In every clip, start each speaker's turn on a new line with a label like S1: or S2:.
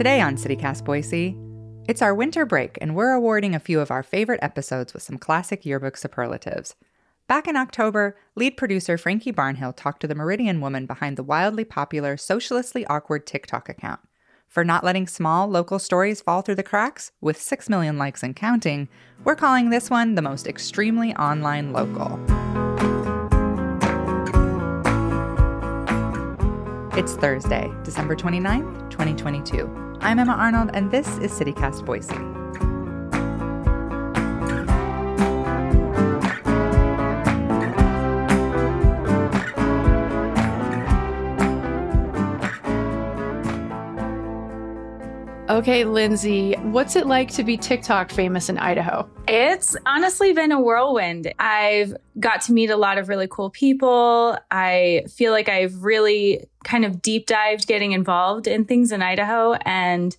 S1: Today on CityCast Boise, it's our winter break, and we're awarding a few of our favorite episodes with some classic yearbook superlatives. Back in October, lead producer Frankie Barnhill talked to the Meridian woman behind the wildly popular Socialistly Awkward TikTok account. For not letting small, local stories fall through the cracks, with 6 million likes and counting, we're calling this one the most extremely online local. It's Thursday, December 29th, 2022. I'm Emma Arnold, and this is CityCast Boise.
S2: Okay, Lindsay, what's it like to be TikTok famous in Idaho?
S3: It's honestly been a whirlwind. I've got to meet a lot of really cool people. I feel like I've really kind of deep dived getting involved in things in Idaho and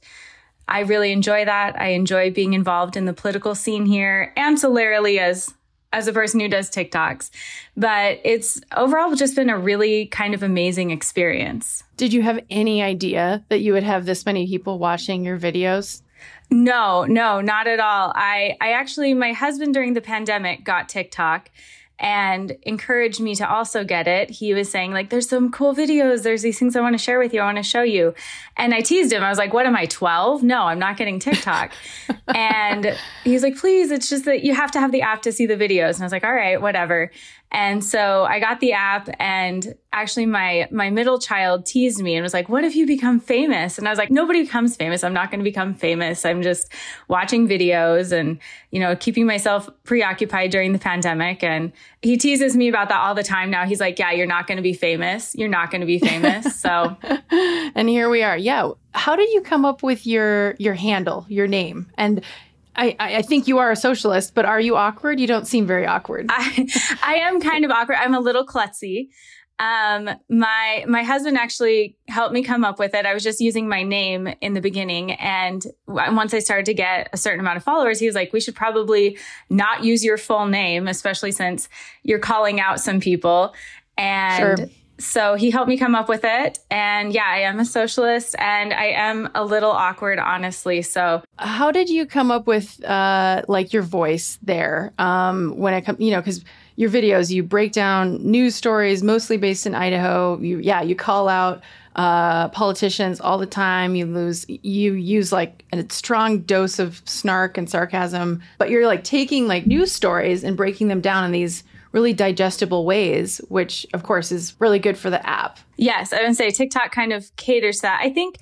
S3: I really enjoy that. I enjoy being involved in the political scene here, ancillarily as as a person who does TikToks. But it's overall just been a really kind of amazing experience.
S2: Did you have any idea that you would have this many people watching your videos?
S3: No, no, not at all. I I actually my husband during the pandemic got TikTok and encouraged me to also get it. He was saying, like, there's some cool videos. There's these things I want to share with you. I want to show you. And I teased him. I was like, what am I, 12? No, I'm not getting TikTok. and he's like, please, it's just that you have to have the app to see the videos. And I was like, all right, whatever. And so I got the app and actually my my middle child teased me and was like, "What if you become famous?" And I was like, "Nobody becomes famous. I'm not going to become famous. I'm just watching videos and, you know, keeping myself preoccupied during the pandemic." And he teases me about that all the time now. He's like, "Yeah, you're not going to be famous. You're not going to be famous." So
S2: And here we are. Yeah. How did you come up with your your handle, your name? And I, I think you are a socialist, but are you awkward? You don't seem very awkward.
S3: I, I am kind of awkward. I'm a little klutzy. Um, my my husband actually helped me come up with it. I was just using my name in the beginning, and once I started to get a certain amount of followers, he was like, "We should probably not use your full name, especially since you're calling out some people." And sure so he helped me come up with it. And yeah, I am a socialist and I am a little awkward, honestly. So,
S2: how did you come up with uh, like your voice there um, when it comes, you know, because your videos, you break down news stories mostly based in Idaho. You, yeah, you call out uh, politicians all the time. You lose, you use like a strong dose of snark and sarcasm, but you're like taking like news stories and breaking them down in these really digestible ways, which of course is really good for the app.
S3: Yes, I would say TikTok kind of caters that. I think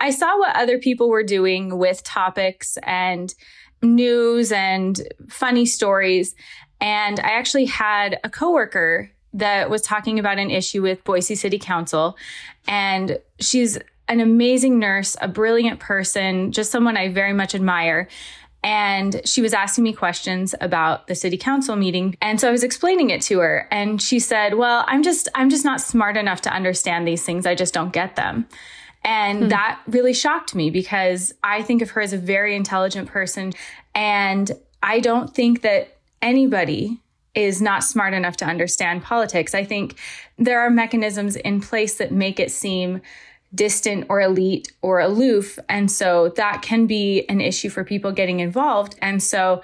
S3: I saw what other people were doing with topics and news and funny stories. And I actually had a coworker that was talking about an issue with Boise City Council. And she's an amazing nurse, a brilliant person, just someone I very much admire. And she was asking me questions about the city council meeting. And so I was explaining it to her. And she said, Well, I'm just, I'm just not smart enough to understand these things. I just don't get them. And hmm. that really shocked me because I think of her as a very intelligent person. And I don't think that anybody is not smart enough to understand politics. I think there are mechanisms in place that make it seem distant or elite or aloof. And so that can be an issue for people getting involved. And so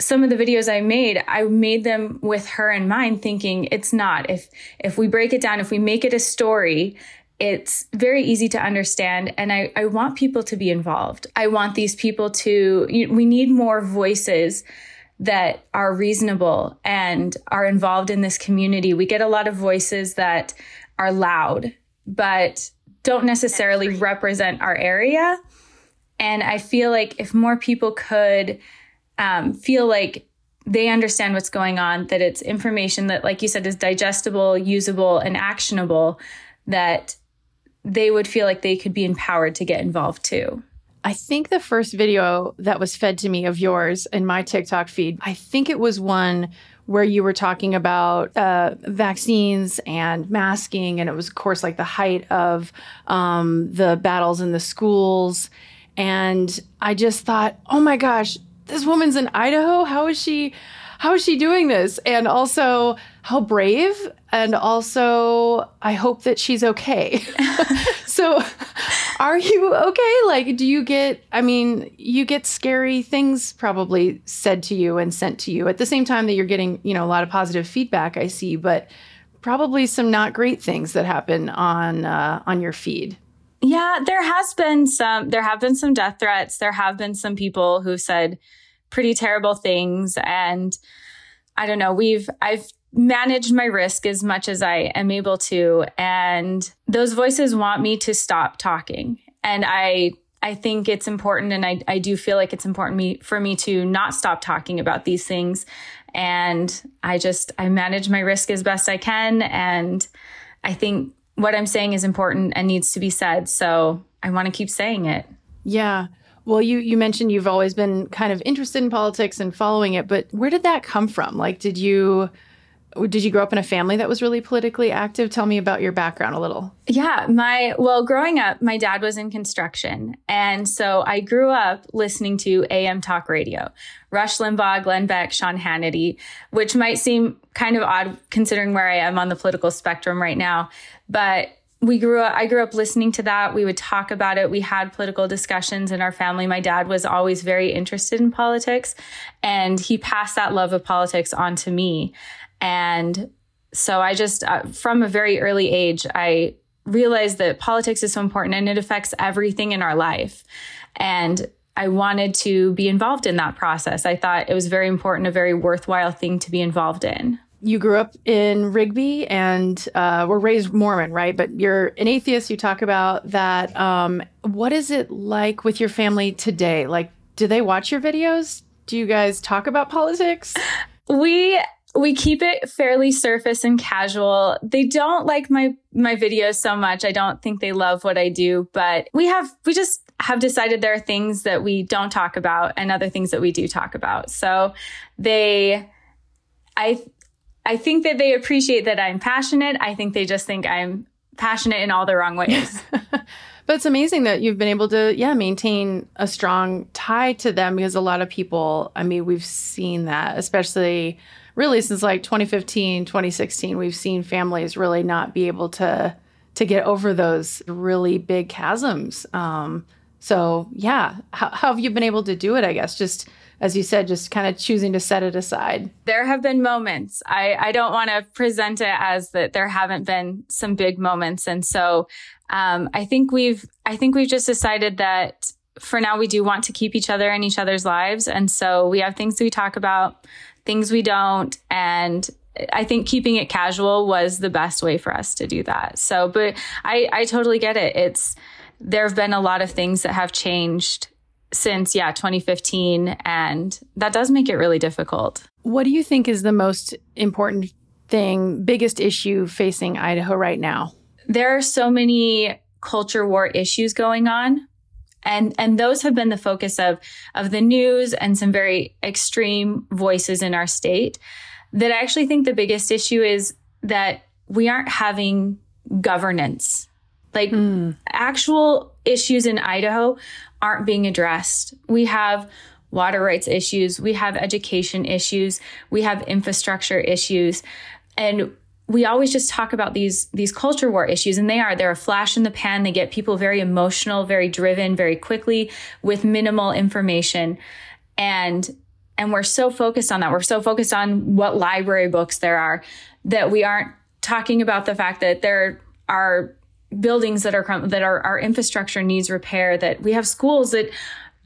S3: some of the videos I made, I made them with her in mind, thinking it's not. If if we break it down, if we make it a story, it's very easy to understand. And I, I want people to be involved. I want these people to, we need more voices that are reasonable and are involved in this community. We get a lot of voices that are loud, but don't necessarily represent our area. And I feel like if more people could um, feel like they understand what's going on, that it's information that, like you said, is digestible, usable, and actionable, that they would feel like they could be empowered to get involved too.
S2: I think the first video that was fed to me of yours in my TikTok feed, I think it was one where you were talking about uh, vaccines and masking. And it was, of course, like the height of um, the battles in the schools. And I just thought, oh my gosh, this woman's in Idaho. How is she? How is she doing this? And also, how brave. And also, I hope that she's okay. so, are you okay? Like, do you get, I mean, you get scary things probably said to you and sent to you at the same time that you're getting, you know, a lot of positive feedback, I see, but probably some not great things that happen on uh, on your feed.
S3: Yeah, there has been some, there have been some death threats. There have been some people who said pretty terrible things. And I don't know, we've, I've managed my risk as much as I am able to. And those voices want me to stop talking. And I, I think it's important. And I, I do feel like it's important me, for me to not stop talking about these things. And I just, I manage my risk as best I can. And I think what I'm saying is important and needs to be said. So I want to keep saying it.
S2: Yeah. Well, you you mentioned you've always been kind of interested in politics and following it, but where did that come from? Like did you did you grow up in a family that was really politically active? Tell me about your background a little.
S3: Yeah, my well, growing up, my dad was in construction, and so I grew up listening to AM talk radio. Rush Limbaugh, Glenn Beck, Sean Hannity, which might seem kind of odd considering where I am on the political spectrum right now, but we grew up I grew up listening to that. We would talk about it. We had political discussions in our family. My dad was always very interested in politics and he passed that love of politics on to me. And so I just, uh, from a very early age, I realized that politics is so important and it affects everything in our life. And I wanted to be involved in that process. I thought it was very important, a very worthwhile thing to be involved in.
S2: You grew up in Rigby and uh, were raised Mormon, right? But you're an atheist. You talk about that. Um, what is it like with your family today? Like, do they watch your videos? Do you guys talk about politics?
S3: We we keep it fairly surface and casual. They don't like my my videos so much. I don't think they love what I do, but we have we just have decided there are things that we don't talk about and other things that we do talk about. So they I I think that they appreciate that I'm passionate. I think they just think I'm passionate in all the wrong ways.
S2: but it's amazing that you've been able to yeah, maintain a strong tie to them because a lot of people, I mean, we've seen that, especially really since like 2015 2016 we've seen families really not be able to to get over those really big chasms um, so yeah how, how have you been able to do it i guess just as you said, just kind of choosing to set it aside?
S3: There have been moments. I, I don't want to present it as that there haven't been some big moments. And so um, I think we've I think we've just decided that for now we do want to keep each other in each other's lives. And so we have things we talk about things we don't. And I think keeping it casual was the best way for us to do that. So, but I, I totally get it. It's, there have been a lot of things that have changed since, yeah, 2015. And that does make it really difficult.
S2: What do you think is the most important thing, biggest issue facing Idaho right now?
S3: There are so many culture war issues going on and and those have been the focus of of the news and some very extreme voices in our state that I actually think the biggest issue is that we aren't having governance. Like mm. actual issues in Idaho aren't being addressed. We have water rights issues. We have education issues. We have infrastructure issues. And we always just talk about these these culture war issues and they are they're a flash in the pan. They get people very emotional very driven very quickly with minimal information. And and we're so focused on that. We're so focused on what library books there are that we aren't talking about the fact that there are buildings that are that are our infrastructure needs repair that we have schools that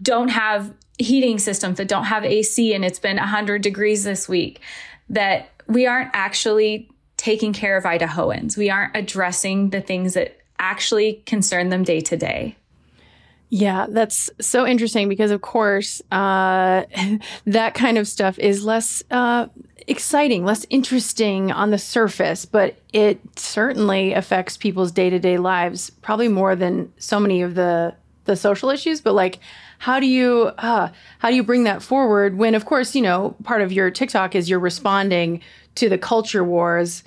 S3: don't have heating systems that don't have AC and it's been 100 degrees this week that we aren't actually taking care of Idahoans. We aren't addressing the things that actually concern them day to day.
S2: Yeah, that's so interesting because, of course, uh, that kind of stuff is less uh, exciting, less interesting on the surface, but it certainly affects people's day to day lives, probably more than so many of the the social issues. But like, how do you uh, how do you bring that forward when, of course, you know, part of your TikTok is you're responding to the culture wars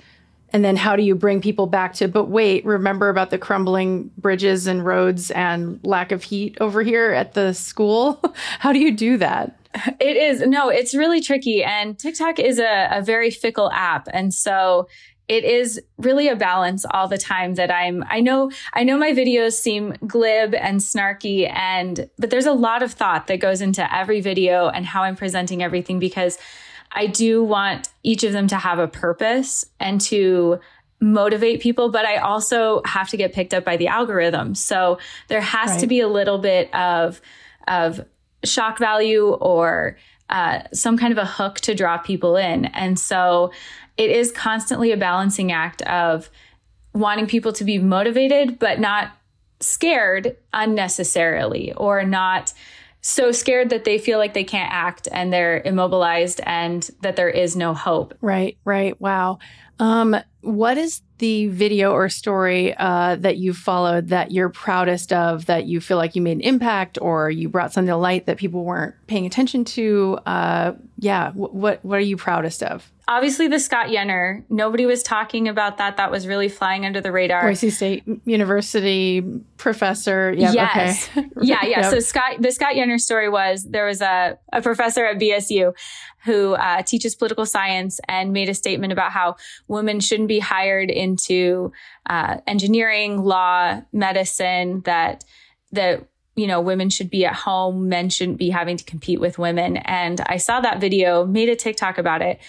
S2: and then how do you bring people back to but wait remember about the crumbling bridges and roads and lack of heat over here at the school? How do you do that?
S3: It is no it's really tricky and tiktok is a, a very fickle app and so it is really a balance all the time that I'm I know I know my videos seem glib and snarky and but there's a lot of thought that goes into every video and how I'm presenting everything because I do want each of them to have a purpose and to motivate people, but I also have to get picked up by the algorithm. So there has right. to be a little bit of, of shock value or uh, some kind of a hook to draw people in. And so it is constantly a balancing act of wanting people to be motivated, but not scared unnecessarily or not so scared that they feel like they can't act and they're immobilized and that there is no hope.
S2: Right, right. Wow. Um, what is the video or story uh, that you followed that you're proudest of that you feel like you made an impact or you brought something to light that people weren't paying attention to? Uh, yeah, what what are you proudest of?
S3: obviously the Scott Yenor Nobody was talking about that. That was really flying under the radar.
S2: Boise State University professor. Yep,
S3: yes.
S2: Okay.
S3: yeah, yeah. Yep. So Scott, the Scott Yenor story was there was a, a professor at BSU who uh, teaches political science and made a statement about how women shouldn't be hired into uh, engineering, law, medicine. That that you know, women should be at home, men shouldn't be having to compete with women. And I saw that video, made a TikTok about it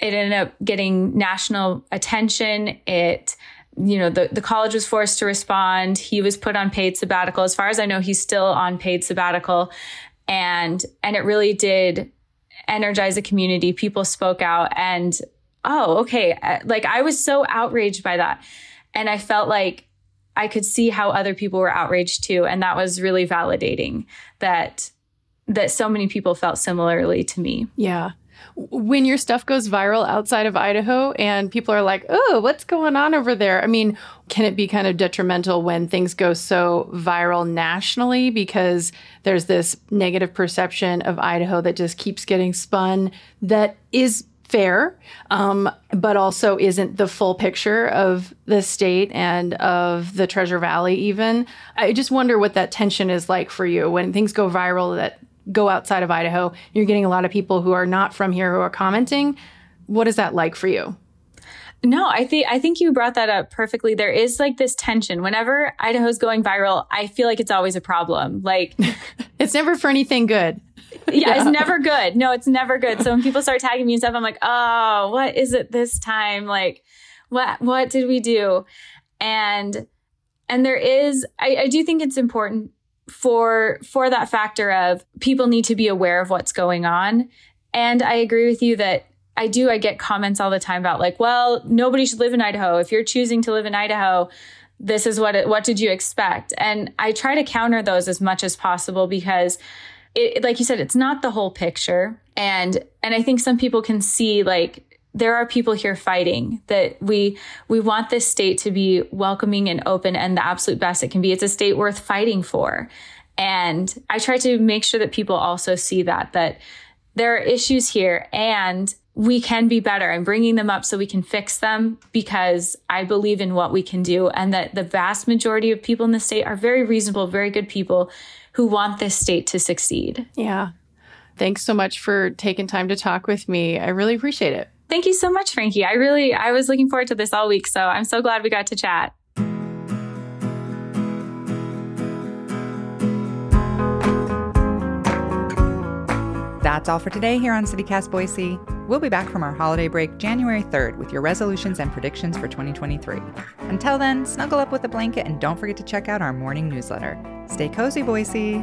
S3: it ended up getting national attention. It, you know, the, the college was forced to respond. He was put on paid sabbatical. As far as I know, he's still on paid sabbatical. And, and it really did energize the community. People spoke out and, oh, okay. Uh, like I was so outraged by that. And I felt like I could see how other people were outraged too. And that was really validating that, that so many people felt similarly to me.
S2: Yeah when your stuff goes viral outside of Idaho and people are like, oh, what's going on over there? I mean, can it be kind of detrimental when things go so viral nationally because there's this negative perception of Idaho that just keeps getting spun that is fair, um, but also isn't the full picture of the state and of the Treasure Valley, even. I just wonder what that tension is like for you when things go viral that go outside of Idaho, you're getting a lot of people who are not from here who are commenting. What is that like for you?
S3: No, I think I think you brought that up perfectly. There is like this tension. Whenever Idaho's going viral, I feel like it's always a problem. Like
S2: it's never for anything good.
S3: yeah, yeah, it's never good. No, it's never good. So when people start tagging me and stuff, I'm like, oh, what is it this time? Like, what what did we do? And and there is I, I do think it's important for for that factor of people need to be aware of what's going on. And I agree with you that I do I get comments all the time about like, well, nobody should live in Idaho. If you're choosing to live in Idaho, this is what it, what did you expect? And I try to counter those as much as possible because it, like you said, it's not the whole picture. And and I think some people can see like there are people here fighting that we we want this state to be welcoming and open and the absolute best it can be it's a state worth fighting for and i try to make sure that people also see that that there are issues here and we can be better I'm bringing them up so we can fix them because i believe in what we can do and that the vast majority of people in the state are very reasonable very good people who want this state to succeed
S2: yeah thanks so much for taking time to talk with me i really appreciate it
S3: Thank you so much, Frankie. I really, I was looking forward to this all week. So I'm so glad we got to chat.
S1: That's all for today here on CityCast Boise. We'll be back from our holiday break January 3rd with your resolutions and predictions for 2023. Until then, snuggle up with a blanket and don't forget to check out our morning newsletter. Stay cozy, Boise.